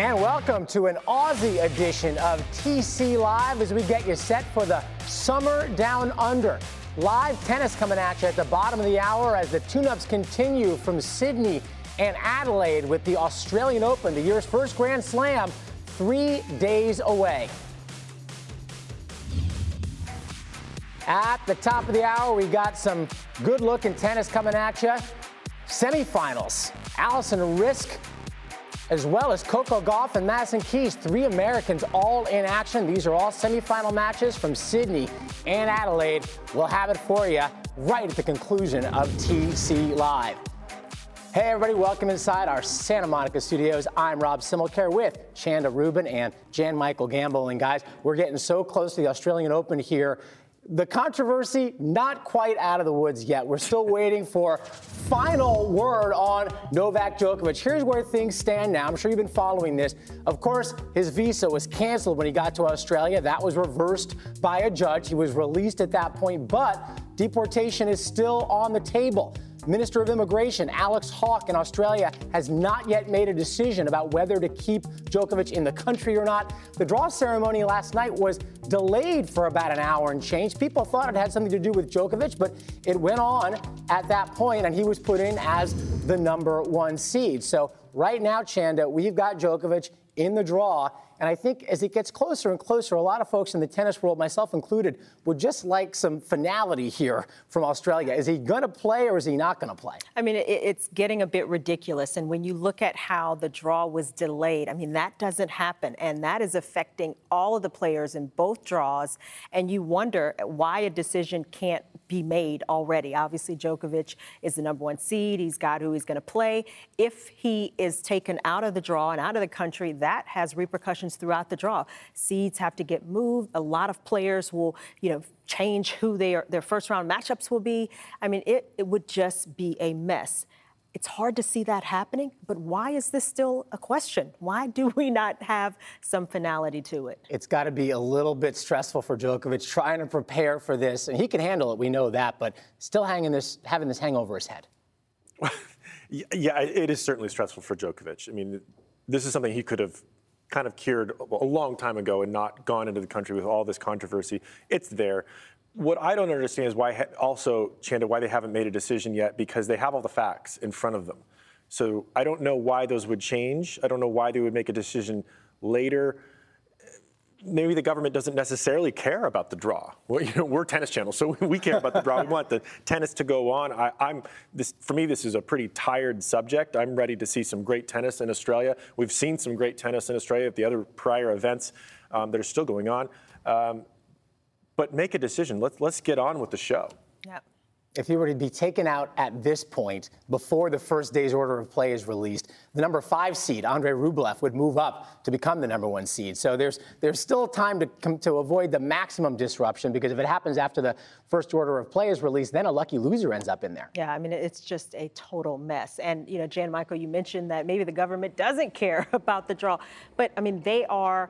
And welcome to an Aussie edition of TC Live as we get you set for the Summer Down Under. Live tennis coming at you at the bottom of the hour as the tune-ups continue from Sydney and Adelaide with the Australian Open, the year's first Grand Slam, three days away. At the top of the hour, we got some good looking tennis coming at you. Semifinals. Alison Riske as well as Coco Golf and Madison Keys, three Americans all in action. These are all semifinal matches from Sydney and Adelaide. We'll have it for you right at the conclusion of TC Live. Hey everybody, welcome inside our Santa Monica studios. I'm Rob Similcare with Chanda Rubin and Jan Michael Gamble. And guys, we're getting so close to the Australian Open here the controversy not quite out of the woods yet. We're still waiting for final word on Novak Djokovic. Here's where things stand now. I'm sure you've been following this. Of course, his visa was canceled when he got to Australia. That was reversed by a judge. He was released at that point, but deportation is still on the table. Minister of Immigration Alex Hawke in Australia has not yet made a decision about whether to keep Djokovic in the country or not. The draw ceremony last night was delayed for about an hour and change. People thought it had something to do with Djokovic, but it went on at that point, and he was put in as the number one seed. So right now, Chanda, we've got Djokovic in the draw. And I think as it gets closer and closer, a lot of folks in the tennis world, myself included, would just like some finality here from Australia. Is he going to play or is he not going to play? I mean, it's getting a bit ridiculous. And when you look at how the draw was delayed, I mean, that doesn't happen. And that is affecting all of the players in both draws. And you wonder why a decision can't be made already. Obviously, Djokovic is the number one seed. He's got who he's going to play. If he is taken out of the draw and out of the country, that has repercussions throughout the draw. Seeds have to get moved. A lot of players will, you know, change who their their first round matchups will be. I mean, it, it would just be a mess. It's hard to see that happening, but why is this still a question? Why do we not have some finality to it? It's got to be a little bit stressful for Djokovic trying to prepare for this, and he can handle it. We know that, but still hanging this, having this hang over his head. yeah, it is certainly stressful for Djokovic. I mean, this is something he could have kind of cured a long time ago and not gone into the country with all this controversy. It's there. What I don't understand is why, also, Chanda, why they haven't made a decision yet because they have all the facts in front of them. So I don't know why those would change. I don't know why they would make a decision later. Maybe the government doesn't necessarily care about the draw. Well, you know, we're tennis channel, so we care about the draw. We want the tennis to go on. I, am this for me. This is a pretty tired subject. I'm ready to see some great tennis in Australia. We've seen some great tennis in Australia at the other prior events um, that are still going on. Um, but make a decision. Let's let's get on with the show. Yep if he were to be taken out at this point before the first day's order of play is released, the number five seed, Andre Rublev, would move up to become the number one seed. So there's there's still time to come to avoid the maximum disruption because if it happens after the first order of play is released, then a lucky loser ends up in there. Yeah, I mean it's just a total mess. And you know, Jan Michael, you mentioned that maybe the government doesn't care about the draw, but I mean they are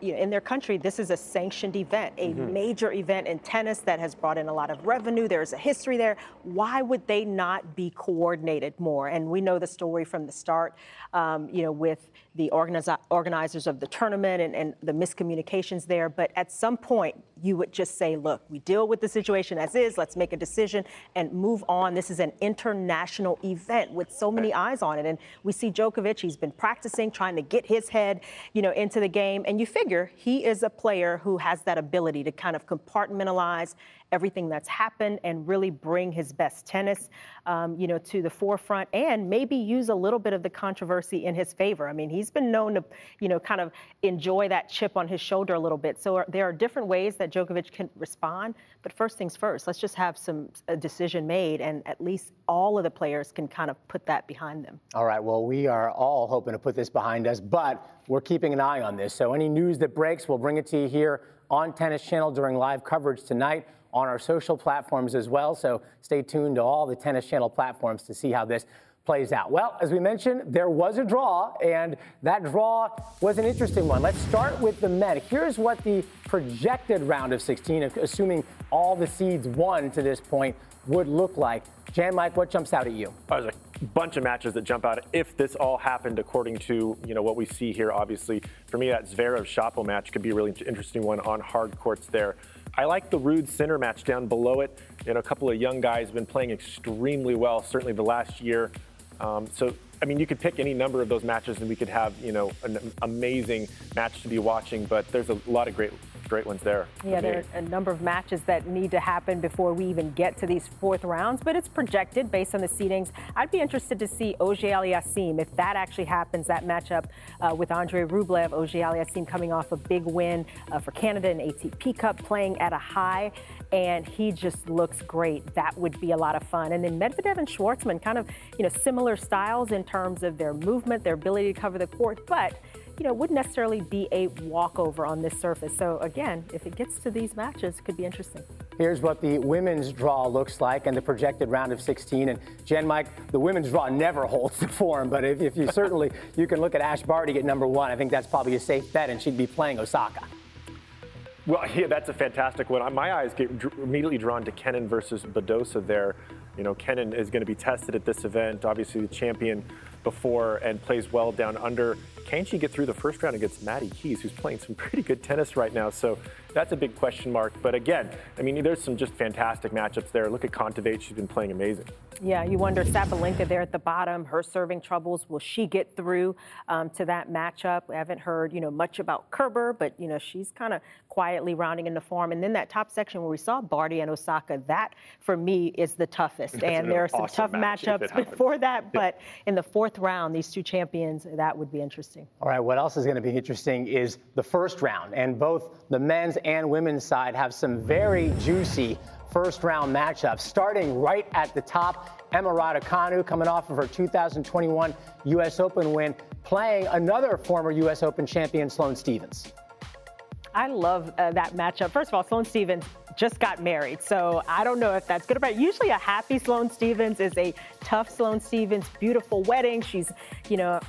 you know, in their country, this is a sanctioned event, a mm-hmm. major event in tennis that has brought in a lot of revenue. There's a history there. Why would they not be coordinated more? And we know the story from the start, um, you know, with the organiz- organizers of the tournament and, and the miscommunications there. But at some point, you would just say, look, we deal with the situation as is. Let's make a decision and move on. This is an international event with so many eyes on it. And we see Djokovic, he's been practicing, trying to get his head, you know, into the game. And you figure he is a player who has that ability to kind of compartmentalize everything that's happened and really bring his best tennis, um, you know, to the forefront and maybe use a little bit of the controversy in his favor. I mean, he's been known to, you know, kind of enjoy that chip on his shoulder a little bit. So there are different ways that Djokovic can respond. But first things first, let's just have some a decision made, and at least all of the players can kind of put that behind them. All right. Well, we are all hoping to put this behind us, but we're keeping an eye on this. So any news that breaks, we'll bring it to you here on Tennis Channel during live coverage tonight on our social platforms as well. So stay tuned to all the Tennis Channel platforms to see how this plays out. Well, as we mentioned, there was a draw, and that draw was an interesting one. Let's start with the men. Here's what the projected round of 16, assuming all the seeds won to this point, would look like. Jan Mike, what jumps out at you? There's a bunch of matches that jump out if this all happened according to you know what we see here. Obviously, for me, that Zverev Shapo match could be a really interesting one on hard courts there. I like the Ruud Sinner match down below it. You know, a couple of young guys have been playing extremely well, certainly the last year. Um, so, I mean, you could pick any number of those matches, and we could have you know an amazing match to be watching. But there's a lot of great great ones there. Yeah, there are a number of matches that need to happen before we even get to these fourth rounds, but it's projected based on the seedings. I'd be interested to see Auger-Aliassime if that actually happens. That matchup uh, with Andre Rublev, Auger-Aliassime coming off a big win uh, for Canada in ATP Cup, playing at a high, and he just looks great. That would be a lot of fun. And then Medvedev and Schwartzman, kind of you know similar styles in terms of their movement, their ability to cover the court, but you know, wouldn't necessarily be a walkover on this surface. So again, if it gets to these matches, it could be interesting. Here's what the women's draw looks like and the projected round of 16. And Jan, Mike, the women's draw never holds the form, but if, if you certainly you can look at Ash Barty at number one, I think that's probably a safe bet, and she'd be playing Osaka. Well, yeah, that's a fantastic one. My eyes get immediately drawn to Kenin versus Badosa there. You know, Kenin is going to be tested at this event, obviously the champion before, and plays well down under. Can she get through the first round against Maddie Keys, who's playing some pretty good tennis right now? So that's a big question mark. But again, I mean, there's some just fantastic matchups there. Look at Kontaveit; she's been playing amazing. Yeah, you wonder Sabalenka there at the bottom, her serving troubles. Will she get through um, to that matchup? We haven't heard, you know, much about Kerber, but you know, she's kind of quietly rounding in the form. And then that top section where we saw Barty and Osaka, that for me is the toughest. That's and there are some awesome tough match matchups before that, but in the fourth round, these two champions, that would be interesting. All right, what else is going to be interesting is the first round, and both the men's and women's side have some very juicy first round matchups. Starting right at the top, Emma Raducanu coming off of her 2021 U.S. Open win, playing another former U.S. Open champion, Sloane Stevens. I love uh, that matchup. First of all, Sloane Stevens just got married, so I don't know if that's good or bad. Usually, a happy Sloane Stevens is a tough Sloane Stevens. Beautiful wedding. She's, you know,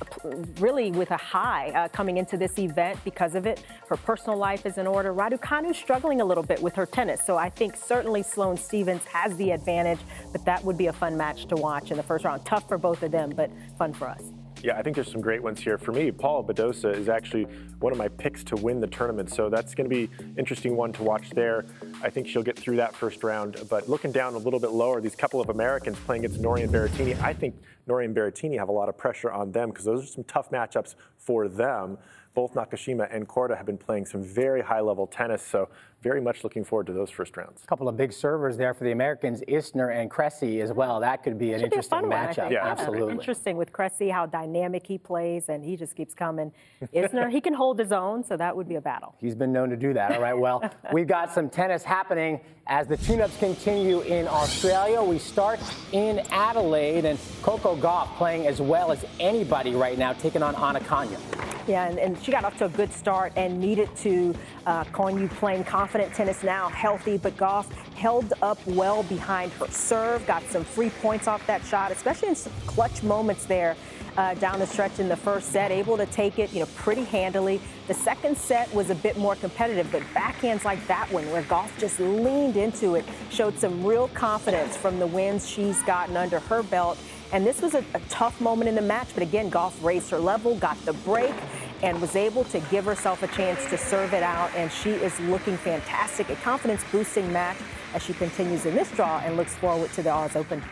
really with a high uh, coming into this event because of it. Her personal life is in order. Raducanu's struggling a little bit with her tennis, so I think certainly Sloane Stevens has the advantage. But that would be a fun match to watch in the first round. Tough for both of them, but fun for us. Yeah, I think there's some great ones here. For me, Paula Badosa is actually one of my picks to win the tournament, so that's going to be interesting one to watch there. I think she'll get through that first round. But looking down a little bit lower, these couple of Americans playing against Norrie and Berrettini, I think Norrie and Berrettini have a lot of pressure on them because those are some tough matchups for them both Nakashima and Korda have been playing some very high level tennis. So very much looking forward to those first rounds. A couple of big servers there for the Americans, Isner and Cressy as well. That could be an Should interesting be matchup. Yeah, absolutely. Interesting with Cressy, how dynamic he plays, and he just keeps coming. Isner, he can hold his own, so that would be a battle. He's been known to do that. All right, well, we've got some tennis happening as the tune-ups continue in Australia. We start in Adelaide, and Coco Gauff playing as well as anybody right now, taking on Anna Konjuh. Yeah, and, and, she got off to a good start and needed to uh, Konjuh playing confident tennis now, healthy, but Gauff held up well behind her serve, got some free points off that shot, especially in some clutch moments there uh, down the stretch in the first set, able to take it, you know, pretty handily. The second set was a bit more competitive, but backhands like that one, where Gauff just leaned into it, showed some real confidence from the wins she's gotten under her belt. And this was a, a tough moment in the match, but again, Gauff raised her level, got the break, and was able to give herself a chance to serve it out. And she is looking fantastic. A confidence boosting match as she continues in this draw and looks forward to the Oz Open.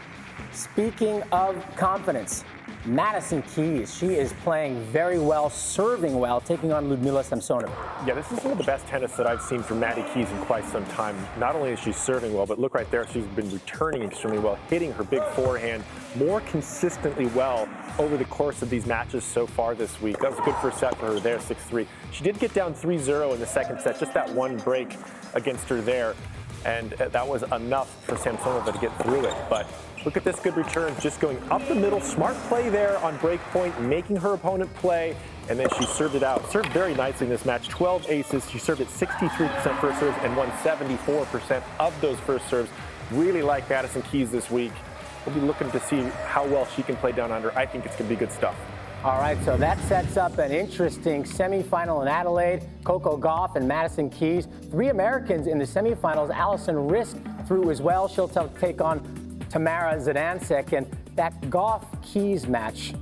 Speaking of confidence, Madison Keys. She is playing very well, serving well, taking on Ludmila Samsonova. Yeah, this is some of the best tennis that I've seen from Maddie Keys in quite some time. Not only is she serving well, but look right there, she's been returning extremely well, hitting her big forehand more consistently well over the course of these matches so far this week. That was a good first set for her there, 6-3. She did get down 3-0 in the second set, just that one break against her there. And uh, that was enough for Samsonova to get through it. But Look at this good return, just going up the middle. Smart play there on break point, making her opponent play, and then she served it out. Served very nicely in this match. 12 aces. She served at 63% first serves and won 74% of those first serves. Really like Madison Keys this week. We'll be looking to see how well she can play down under. I think it's going to be good stuff. All right, so that sets up an interesting semifinal in Adelaide. Coco Gauff and Madison Keys. Three Americans in the semifinals. Alison Riske through as well. She'll take on Tamara Zidansek and that Gauff Keys match.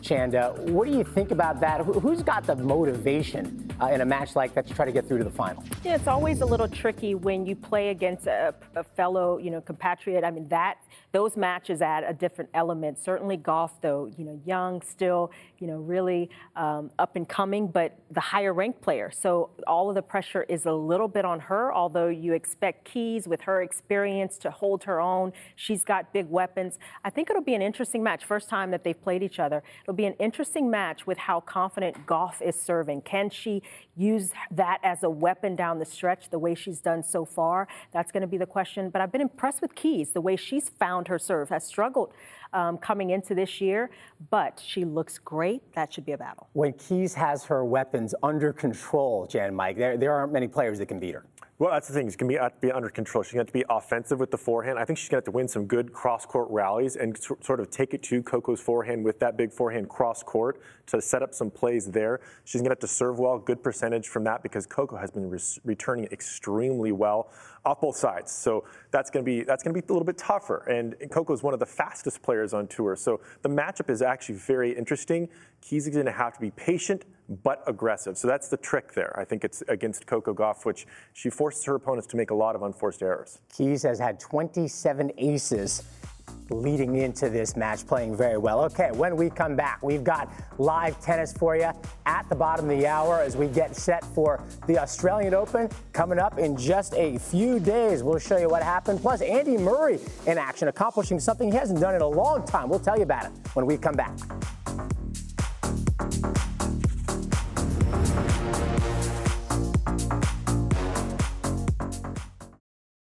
Chanda, what do you think about that? Who's got the motivation uh, in a match like that to try to get through to the final? Yeah, it's always a little tricky when you play against a, a fellow, you know, compatriot. I mean, that those matches add a different element. Certainly, Gauff, though, you know, young, still, you know, really um, up and coming, but the higher ranked player. So all of the pressure is a little bit on her. Although you expect Keys with her experience to hold her own, she's got big weapons. I think it'll be an interesting match. First time that they've played each other. It'll be an interesting match with how confident Gauff is serving. Can she use that as a weapon down the stretch the way she's done so far? That's going to be the question. But I've been impressed with Keys, the way she's found her serve, has struggled um, coming into this year, but she looks great. That should be a battle. When Keys has her weapons under control, Jan Mike, there, there aren't many players that can beat her. Well, that's the thing. She's going to be, be under control. She's going to have to be offensive with the forehand. I think she's going to have to win some good cross-court rallies and sort of take it to Coco's forehand with that big forehand cross-court to set up some plays there. She's going to have to serve well, good percentage from that because Coco has been re- returning extremely well off both sides. So that's going to be that's going to be a little bit tougher. And Coco is one of the fastest players on tour. So the matchup is actually very interesting. Keys is going to have to be patient but aggressive. So that's the trick there. I think it's against Coco Gauff, which she forces her opponents to make a lot of unforced errors. Keys has had 27 aces leading into this match, playing very well. Okay, when we come back, we've got live tennis for you at the bottom of the hour as we get set for the Australian Open coming up in just a few days. We'll show you what happened. Plus, Andy Murray in action, accomplishing something he hasn't done in a long time. We'll tell you about it when we come back.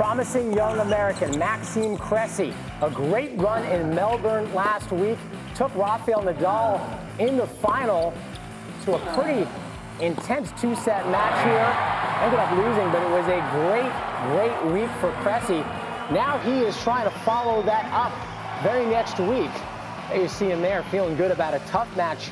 promising young American Maxime Cressy. A great run in Melbourne last week. Took Rafael Nadal in the final to a pretty intense two-set match here. Ended up losing, but it was a great, great week for Cressy. Now he is trying to follow that up very next week. You see him there feeling good about a tough match.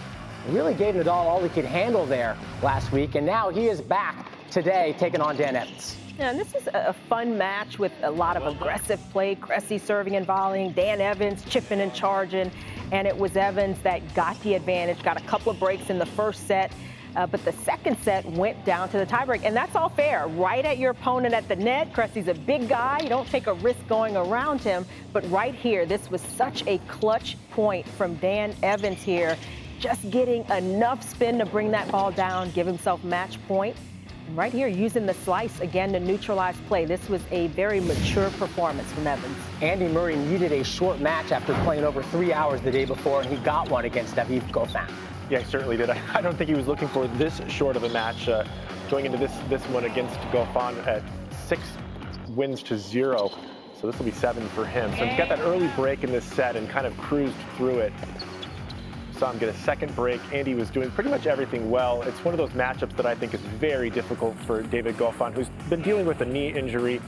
Really gave Nadal all he could handle there last week, and now he is back today taking on Dan Evans. Yeah, and this is a fun match with a lot of aggressive play. Cressy serving and volleying, Dan Evans chipping and charging, and it was Evans that got the advantage, got a couple of breaks in the first set. Uh, but the second set went down to the tiebreak, and that's all fair. Right at your opponent at the net. Cressy's a big guy. You don't take a risk going around him. But right here, this was such a clutch point from Dan Evans here. Just getting enough spin to bring that ball down, give himself match point right here using the slice again to neutralize play. This was a very mature performance from Evans. Andy Murray needed a short match after playing over three hours the day before, and he got one against David Goffin. Yeah, he certainly did. I, I, don't think he was looking for this short of a match uh, going into this, this one against Goffin at six wins to zero. So this will be seven for him. So he got that early break in this set and kind of cruised through it saw him get a second break. Andy was doing pretty much everything well. It's one of those matchups that I think is very difficult for David Goffin, who's been dealing with a knee injury.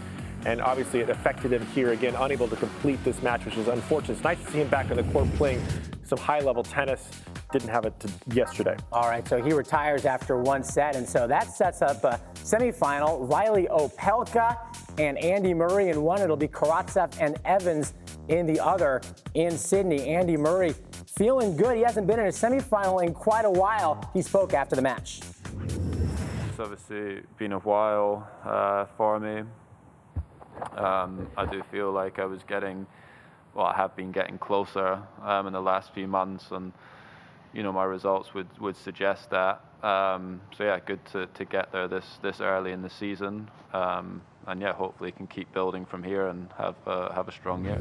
And obviously, it affected him here again, unable to complete this match, which is unfortunate. It's nice to see him back on the court playing some high level tennis. didn't have it yesterday. All right, so he retires after one set, and so that sets up a semifinal. Reilly Opelka and Andy Murray in one. It'll be Karatsev and Evans in the other in Sydney. Andy Murray feeling good. He hasn't been in a semifinal in quite a while. He spoke after the match. It's obviously been a while uh, for me. Um, I do feel like I was getting, well, I have been getting closer um, in the last few months, and you know my results would, would suggest that. Um, so yeah, good to, to get there this this early in the season, um, and yeah, hopefully can keep building from here and have uh, have a strong year.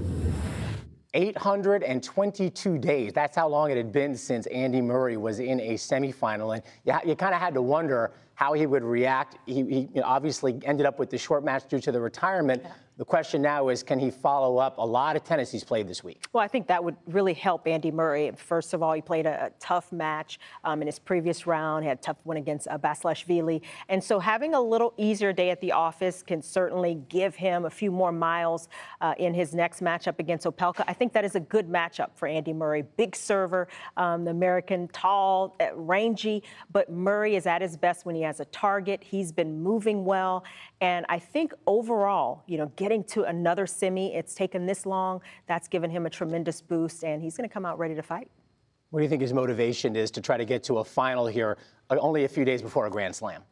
822 days. That's how long it had been since Andy Murray was in a semifinal. And you, you kind of had to wonder how he would react. He, he obviously ended up with the short match due to the retirement. Yeah. The question now is, can he follow up a lot of tennis he's played this week? Well, I think that would really help Andy Murray. First of all, he played a, a tough match um, in his previous round. He had a tough one against uh, Basilashvili. And so having a little easier day at the office can certainly give him a few more miles uh, in his next matchup against Opelka. I think that is a good matchup for Andy Murray. Big server, um, the American, tall, uh, rangy, but Murray is at his best when he has a target. He's been moving well. And I think overall, you know, getting to another semi, it's taken this long. That's given him a tremendous boost, and he's going to come out ready to fight. What do you think his motivation is to try to get to a final here uh, only a few days before a Grand Slam?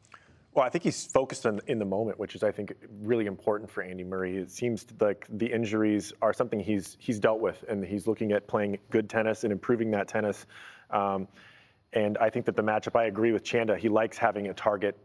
Well, I think he's focused on in the moment, which is I think really important for Andy Murray. It seems like the injuries are something he's he's dealt with, and he's looking at playing good tennis and improving that tennis. Um, and I think that the matchup, I agree with Chanda. He likes having a target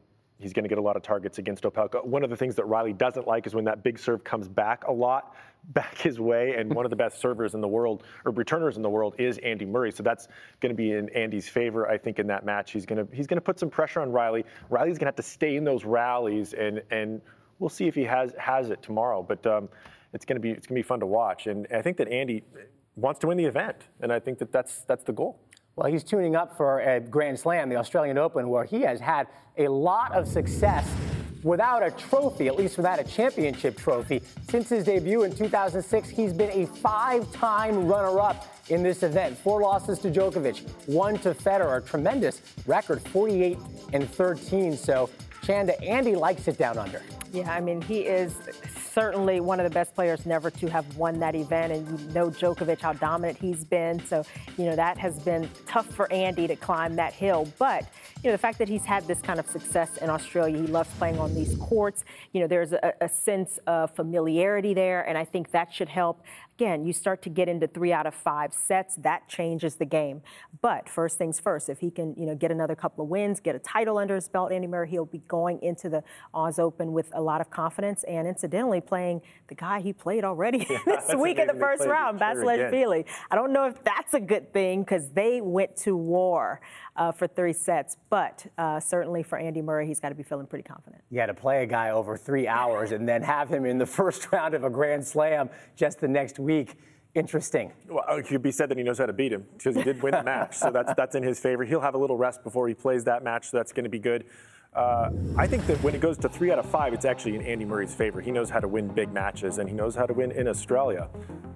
he's going to get a lot of targets against Opelka. One of the things that Reilly doesn't like is when that big serve comes back a lot, back his way. And one of the best servers in the world, or returners in the world, is Andy Murray. So that's going to be in Andy's favor, I think, in that match. He's going to he's going to put some pressure on Reilly. Reilly's going to have to stay in those rallies, and and we'll see if he has has it tomorrow. But um, it's going to be it's going to be fun to watch. And I think that Andy wants to win the event, and I think that that's that's the goal. Well, he's tuning up for a Grand Slam, the Australian Open, where he has had a lot of success without a trophy, at least without a championship trophy. Since his debut in 2006, he's been a five time runner up in this event. Four losses to Djokovic, one to Federer, a tremendous record, 48 and 13. So, Chanda, Andy likes it down under. Yeah, I mean, he is certainly one of the best players never to have won that event. And you know Djokovic, how dominant he's been. So, you know, that has been tough for Andy to climb that hill. But, you know, the fact that he's had this kind of success in Australia, he loves playing on these courts. You know, there's a, a sense of familiarity there. And I think that should help again, you start to get into three out of five sets, that changes the game. But first things first, if he can, you know, get another couple of wins, get a title under his belt, Andy Murray, he'll be going into the Oz Open with a lot of confidence. And incidentally, playing the guy he played already yeah, this week in the first round, Basilashvili. I don't know if that's a good thing because they went to war uh, for three sets. But uh, certainly for Andy Murray, he's got to be feeling pretty confident. Yeah, to play a guy over three hours and then have him in the first round of a Grand Slam just the next week. Interesting. Well, it could be said that he knows how to beat him because he did win the match, so that's that's in his favor. He'll have a little rest before he plays that match, so that's going to be good. Uh, I think that when it goes to three out of five, it's actually in Andy Murray's favor. He knows how to win big matches, and he knows how to win in Australia.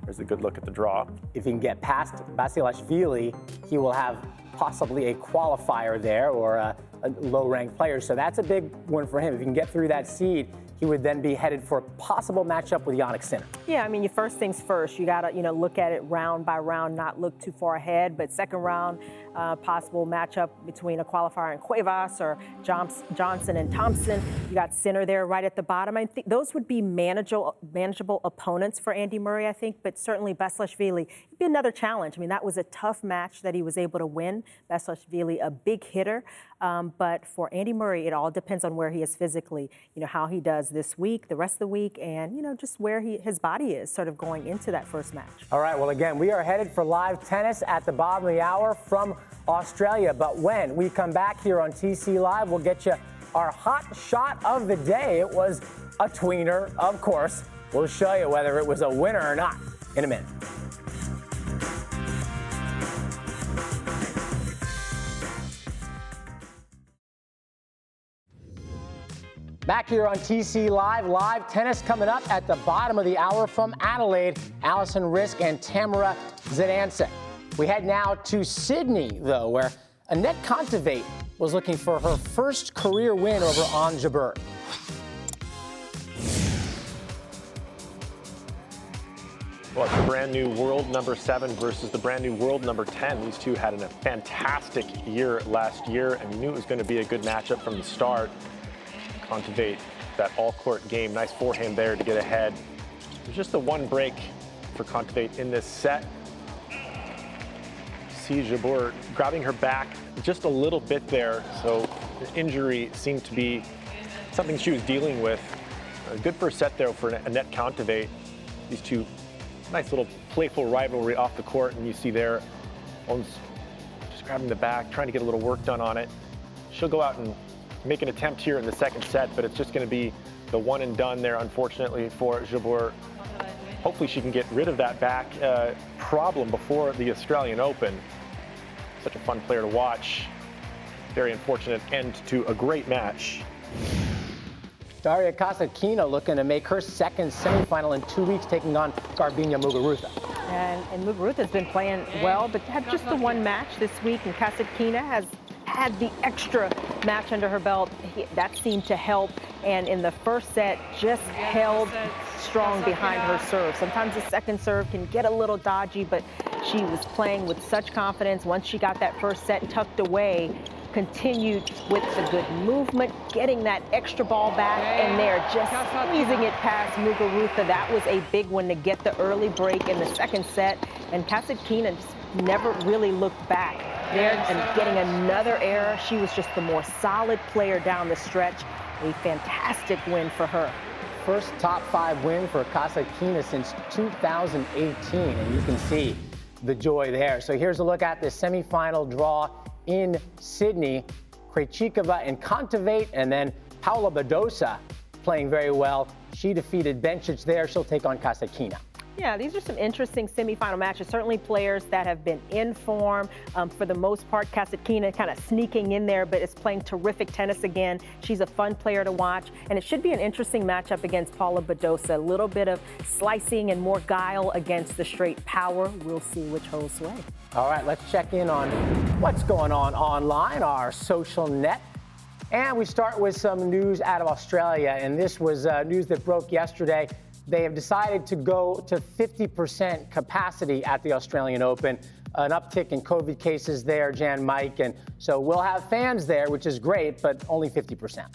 There's a good look at the draw. If he can get past Basilashvili, he will have possibly a qualifier there or a, a low-ranked player. So that's a big one for him. If he can get through that seed, he would then be headed for a possible matchup with Jannik Sinner. Yeah, I mean, you first things first. You got to, you know, look at it round by round, not look too far ahead. But second round, uh, possible matchup between a qualifier and Cuevas or Johnson and Thompson. You got Sinner there right at the bottom. I think those would be manageable, manageable opponents for Andy Murray, I think. But certainly Basilashvili, it'd be another challenge. I mean, that was a tough match that he was able to win. Basilashvili, a big hitter. Um, but for Andy Murray, it all depends on where he is physically, you know, how he does this week, the rest of the week, and, you know, just where he, his body is sort of going into that first match. All right. Well, again, we are headed for live tennis at the bottom of the hour from Australia. But when we come back here on TC Live, we'll get you our hot shot of the day. It was a tweener, of course. We'll show you whether it was a winner or not in a minute. Back here on TC Live, live tennis coming up at the bottom of the hour from Adelaide. Alison Riske and Tamara Zidansek. We head now to Sydney, though, where Anett Kontaveit was looking for her first career win over Ons Jabeur. Well, the brand new world number seven versus the brand new world number 10. These two had a fantastic year last year, and we knew it was going to be a good matchup from the start. Kontaveit, that all court game, nice forehand there to get ahead. There's just the one break for Kontaveit in this set. See Jabeur grabbing her back just a little bit there, so the injury seemed to be something she was dealing with. A good first set though for Anett Kontaveit. These two nice little playful rivalry off the court, and you see there, Ons just grabbing the back, trying to get a little work done on it. She'll go out and make an attempt here in the second set, but it's just going to be the one and done there, unfortunately, for Jabeur. Hopefully she can get rid of that back uh, problem before the Australian Open. Such a fun player to watch. Very unfortunate end to a great match. Daria Kasatkina looking to make her second semifinal in two weeks, taking on Garbiñe Muguruza. And, and Muguruza's been playing well, but had just the one match this week, and Kasatkina has had the extra match under her belt. He, that seemed to help. And in the first set, just held strong behind her serve. Sometimes the second serve can get a little dodgy, but she was playing with such confidence. Once she got that first set tucked away, continued with the good movement, getting that extra ball back, and they're just squeezing it past Muguruza. That was a big one to get the early break in the second set, and Kasatkina just never really looked back there and getting another error. She was just the more solid player down the stretch. A fantastic win for her. First top five win for Kasatkina since 2018, and you can see the joy there. So here's a look at the semifinal draw in Sydney. Krejcikova and Kontaveit, and then Paula Badosa playing very well. She defeated Bencic there. She'll take on Kasatkina. Yeah, these are some interesting semifinal matches. Certainly players that have been in form um, for the most part. Kasatkina kind of sneaking in there, but is playing terrific tennis again. She's a fun player to watch, and it should be an interesting matchup against Paula Badosa. A little bit of slicing and more guile against the straight power. We'll see which holds sway. All right, let's check in on what's going on online, our social net. And we start with some news out of Australia, and this was uh, news that broke yesterday they have decided to go to 50% capacity at the Australian Open. An uptick in COVID cases there, Jan Mike. And so we'll have fans there, which is great, but only 50%.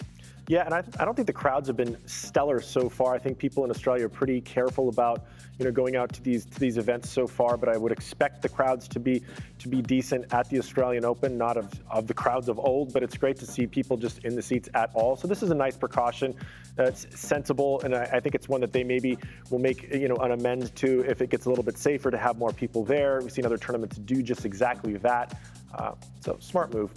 Yeah, and I, I, don't think the crowds have been stellar so far. I think people in Australia are pretty careful about you know going out to these to these events so far. But I would expect the crowds to be to be decent at the Australian Open, not of, of the crowds of old. But it's great to see people just in the seats at all. So this is a nice precaution. That's sensible, and I, I think it's one that they maybe will make you know an amend to if it gets a little bit safer to have more people there. We've seen other tournaments do just exactly that. Uh, so smart move.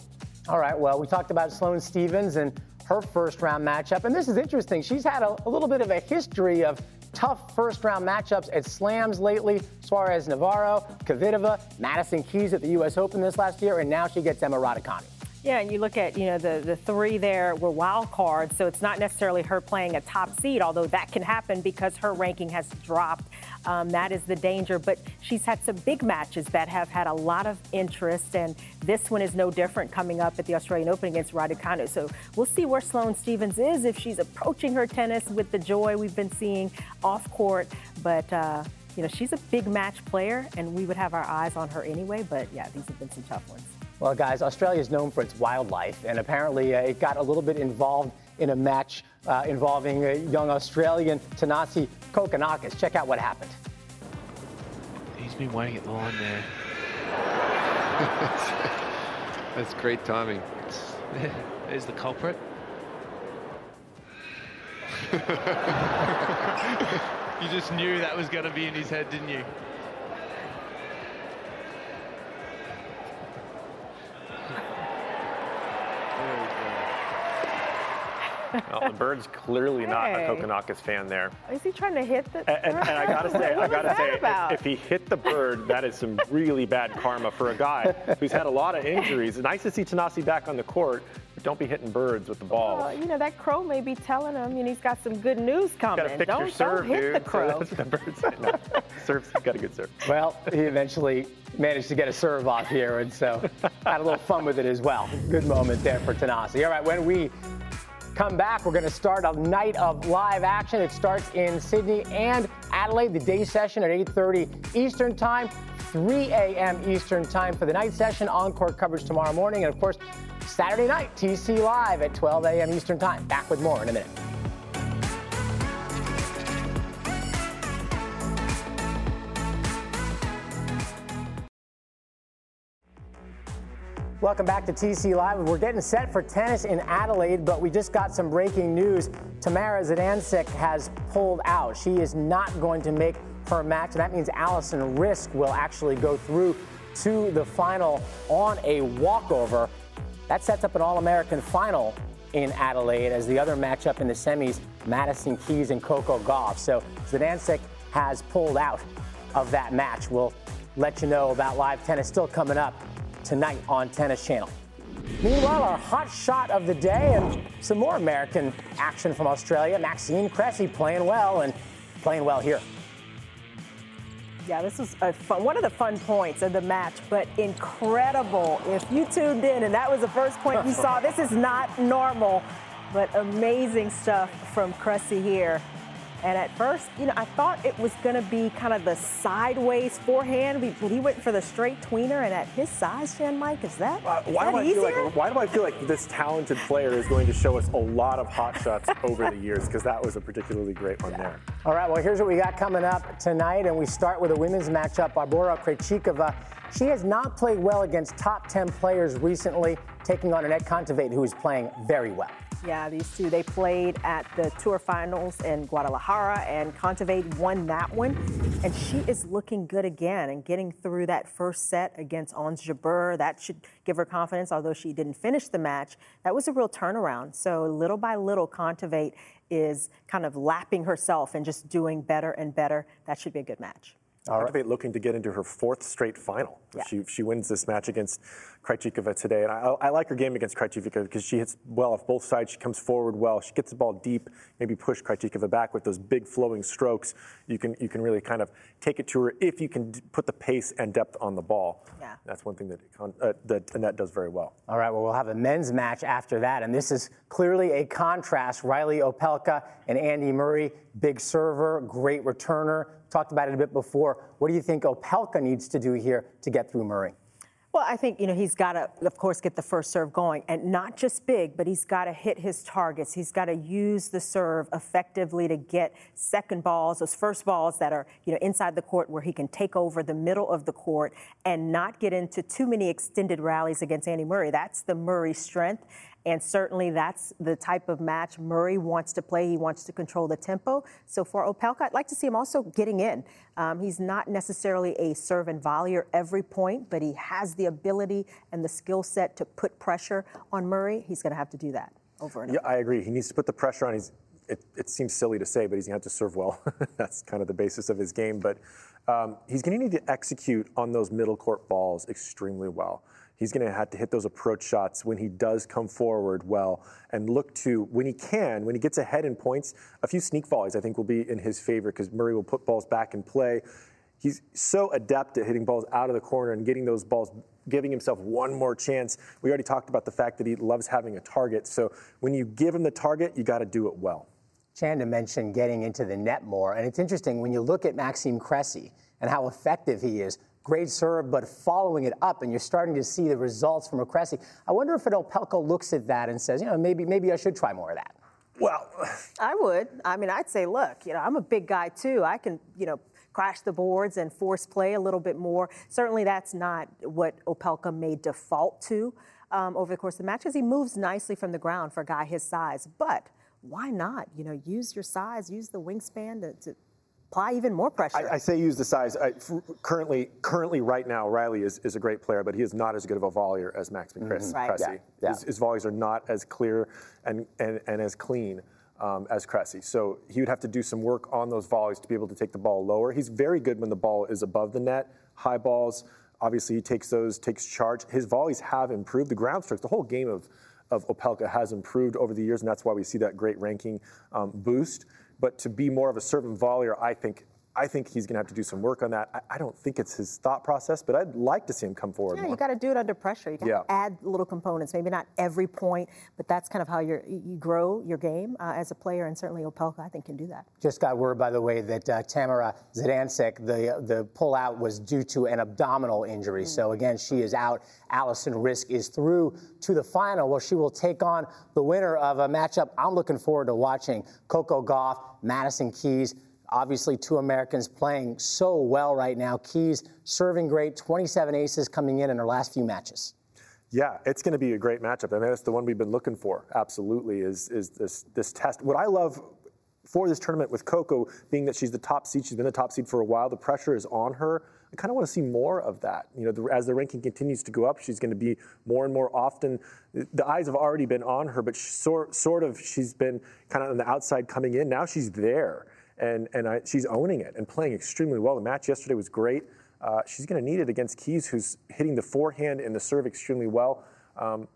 All right. Well, we talked about Sloane Stevens and her first round matchup. And this is interesting. She's had a, a little bit of a history of tough first round matchups at slams lately. Suarez Navarro, Kvitova, Madison Keys at the U.S. Open this last year, and now she gets Emma Raducanu. Yeah, and you look at, you know, the, the three there were wild cards, so it's not necessarily her playing a top seed, although that can happen because her ranking has dropped. Um, that is the danger. But she's had some big matches that have had a lot of interest, and this one is no different coming up at the Australian Open against Raducanu. So we'll see where Sloane Stevens is if she's approaching her tennis with the joy we've been seeing off court. But, uh, you know, she's a big match player, and we would have our eyes on her anyway. But yeah, these have been some tough ones. Well, guys, Australia is known for its wildlife, and apparently uh, it got a little bit involved in a match uh, involving a young Australian, Thanasi Kokkinakis. Check out what happened. He's been waiting at the line there. That's great timing. There's the culprit. you just knew that was going to be in his head, didn't you? Well, the bird's clearly not a Kokkinakis fan there. Is he trying to hit the? And, and, and I gotta say, I gotta say, if, if, he hit the bird, that is some really bad karma for a guy who's had a lot of injuries. Nice to see Thanasi back on the court. But don't be hitting birds with the ball. Well, you know, that crow may be telling him, and he's got some good news coming. Gotta fix don't, your serve, don't hit dude. the crow. That's what the birds say. No. Serve's got a good serve. Well, he eventually managed to get a serve off here, and so had a little fun with it as well. Good moment there for Thanasi. All right, when we come back, we're going to start a night of live action. It starts in Sydney and Adelaide, the day session at 8.30 Eastern Time, 3 a.m. Eastern Time for the night session. Encore coverage tomorrow morning. And, of course, Saturday night, TC Live at 12 a.m. Eastern Time. Back with more in a minute. Welcome back to TC Live. We're getting set for tennis in Adelaide, but we just got some breaking news. Tamara Zidansek has pulled out. She is not going to make her match, and that means Alison Riske will actually go through to the final on a walkover. That sets up an All-American final in Adelaide as the other matchup in the semis, Madison Keys and Coco Gauff. So Zidansek has pulled out of that match. We'll let you know about live tennis still coming up tonight on Tennis Channel. Meanwhile, our hot shot of the day and some more American action from Australia. Maxime Cressy playing well and playing well here. Yeah, this was fun, one of the fun points of the match, but incredible. If you tuned in and that was the first point you saw, this is not normal, but amazing stuff from Cressy here. And at first, you know, I thought it was going to be kind of the sideways forehand, but he went for the straight tweener. And at his size, Jan Mike, is that, uh, why is do I easier? feel like why do I feel like this talented player is going to show us a lot of hot shots over the years? Because that was a particularly great one there. All right, well, here's what we got coming up tonight, and we start with a women's matchup. Barbora Krejcikova, she has not played well against top 10 players recently, taking on Anett Kontaveit, who is playing very well. Yeah, these two, they played at the Tour Finals in Guadalajara, and Kontaveit won that one. And she is looking good again and getting through that first set against Ons Jabeur. That should give her confidence, although she didn't finish the match. That was a real turnaround. So little by little, Kontaveit is kind of lapping herself and just doing better and better. That should be a good match. Kontaveit looking to get into her fourth straight final. Yeah. She, she wins this match against Krejcikova today. And I, I like her game against Krejcikova because she hits well off both sides. She comes forward well. She gets the ball deep, maybe push Krejcikova back with those big flowing strokes. You can, you can really kind of take it to her if you can d- put the pace and depth on the ball. Yeah. That's one thing that, uh, that Anett does very well. All right, well, we'll have a men's match after that, and this is clearly a contrast. Reilly Opelka and Andy Murray, big server, great returner. Talked about it a bit before. What do you think Opelka needs to do here to get through Murray? Well, I think, you know, he's got to, of course, get the first serve going and not just big, but he's got to hit his targets. He's got to use the serve effectively to get second balls, those first balls that are, you know, inside the court where he can take over the middle of the court and not get into too many extended rallies against Andy Murray. That's the Murray strength. And certainly that's the type of match Murray wants to play. He wants to control the tempo. So for Opelka, I'd like to see him also getting in. Um, he's not necessarily a serve and volleyer every point, but he has the ability and the skill set to put pressure on Murray. He's going to have to do that over and Yeah, over. I agree. He needs to put the pressure on. He's, it, it seems silly to say, but he's going to have to serve well. That's kind of the basis of his game. But um, he's going to need to execute on those middle court balls extremely well. He's going to have to hit those approach shots when he does come forward well and look to, when he can, when he gets ahead in points, a few sneak volleys I think will be in his favor because Murray will put balls back in play. He's so adept at hitting balls out of the corner and getting those balls, giving himself one more chance. We already talked about the fact that he loves having a target. So when you give him the target, you got to do it well. Chanda mentioned getting into the net more, and it's interesting when you look at Maxime Cressy and how effective he is. Great serve, but following it up, and you're starting to see the results from a Cressy. I wonder if an Opelka looks at that and says, you know, maybe maybe I should try more of that. Well, I would. I mean, I'd say, look, you know, I'm a big guy too. I can, you know, crash the boards and force play a little bit more. Certainly, that's not what Opelka may default to um, over the course of the match because he moves nicely from the ground for a guy his size. But why not? You know, use your size, use the wingspan to, to apply even more pressure. I, I say use the size. I, f- currently, currently, right now, Reilly is, is a great player, but he is not as good of a volleyer as Max McCress. Right. Cressy. Yeah, yeah. His, his volleys are not as clear and, and, and as clean um, as Cressy. So he would have to do some work on those volleys to be able to take the ball lower. He's very good when the ball is above the net. High balls, obviously, he takes those, takes charge. His volleys have improved. The ground strokes, the whole game of of Opelka has improved over the years, and that's why we see that great ranking um, boost. But to be more of a servant volleyer, I think I think he's going to have to do some work on that. I, I, don't think it's his thought process, but I'd like to see him come forward. Yeah, more. you got to do it under pressure. You got yeah. to add little components. Maybe not every point, but that's kind of how you you grow your game uh, as a player, and certainly Opelka, I think, can do that. Just got word, by the way, that uh, Tamara Zidansek, the the pullout was due to an abdominal injury. Mm. So again, she is out. Alison Riske is through to the final, where she will take on the winner of a matchup I'm looking forward to watching: Coco Gauff, Madison Keys. Obviously, two Americans playing so well right now. Keys serving great, 27 aces coming in in her last few matches. Yeah, it's going to be a great matchup. I mean, that's the one we've been looking for. Absolutely, is is this this test. What I love for this tournament with Coco being that she's the top seed, she's been the top seed for a while. The pressure is on her. I kind of want to see more of that. You know, the, as the ranking continues to go up, she's going to be more and more often. The eyes have already been on her, but sort sort of she's been kind of on the outside coming in. Now she's there and and I, she's owning it and playing extremely well. The match yesterday was great. Uh, she's going to need it against Keys, who's hitting the forehand and the serve extremely well. Um,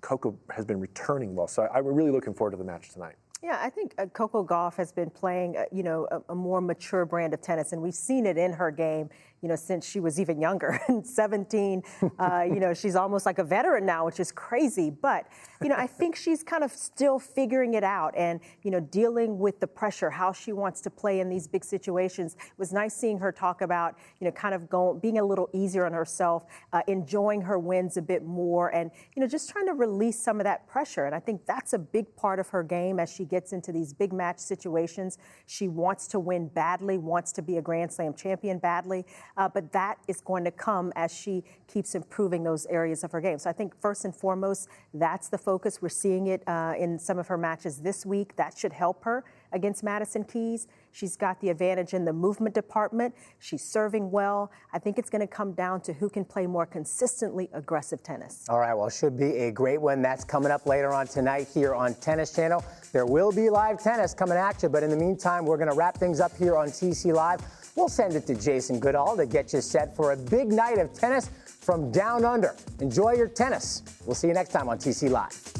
Coco has been returning well, so I, I'm really looking forward to the match tonight. Yeah, I think uh, Coco Gauff has been playing, uh, you know, a, a, more mature brand of tennis, and we've seen it in her game you know, since she was even younger. 17, uh, you know, she's almost like a veteran now, which is crazy. But, you know, I think she's kind of still figuring it out and, you know, dealing with the pressure, how she wants to play in these big situations. It was nice seeing her talk about, you know, kind of going, being a little easier on herself, uh, enjoying her wins a bit more, and, you know, just trying to release some of that pressure. And I think that's a big part of her game as she gets into these big match situations. She wants to win badly, wants to be a Grand Slam champion badly. Uh, but that is going to come as she keeps improving those areas of her game. So I think first and foremost, that's the focus. We're seeing it uh, in some of her matches this week. That should help her against Madison Keys. She's got the advantage in the movement department. She's serving well. I think it's going to come down to who can play more consistently aggressive tennis. All right, well, should be a great one. That's coming up later on tonight here on Tennis Channel. There will be live tennis coming at you, but in the meantime, we're going to wrap things up here on TC Live. We'll send it to Jason Goodall to get you set for a big night of tennis from down under. Enjoy your tennis. We'll see you next time on TC Live.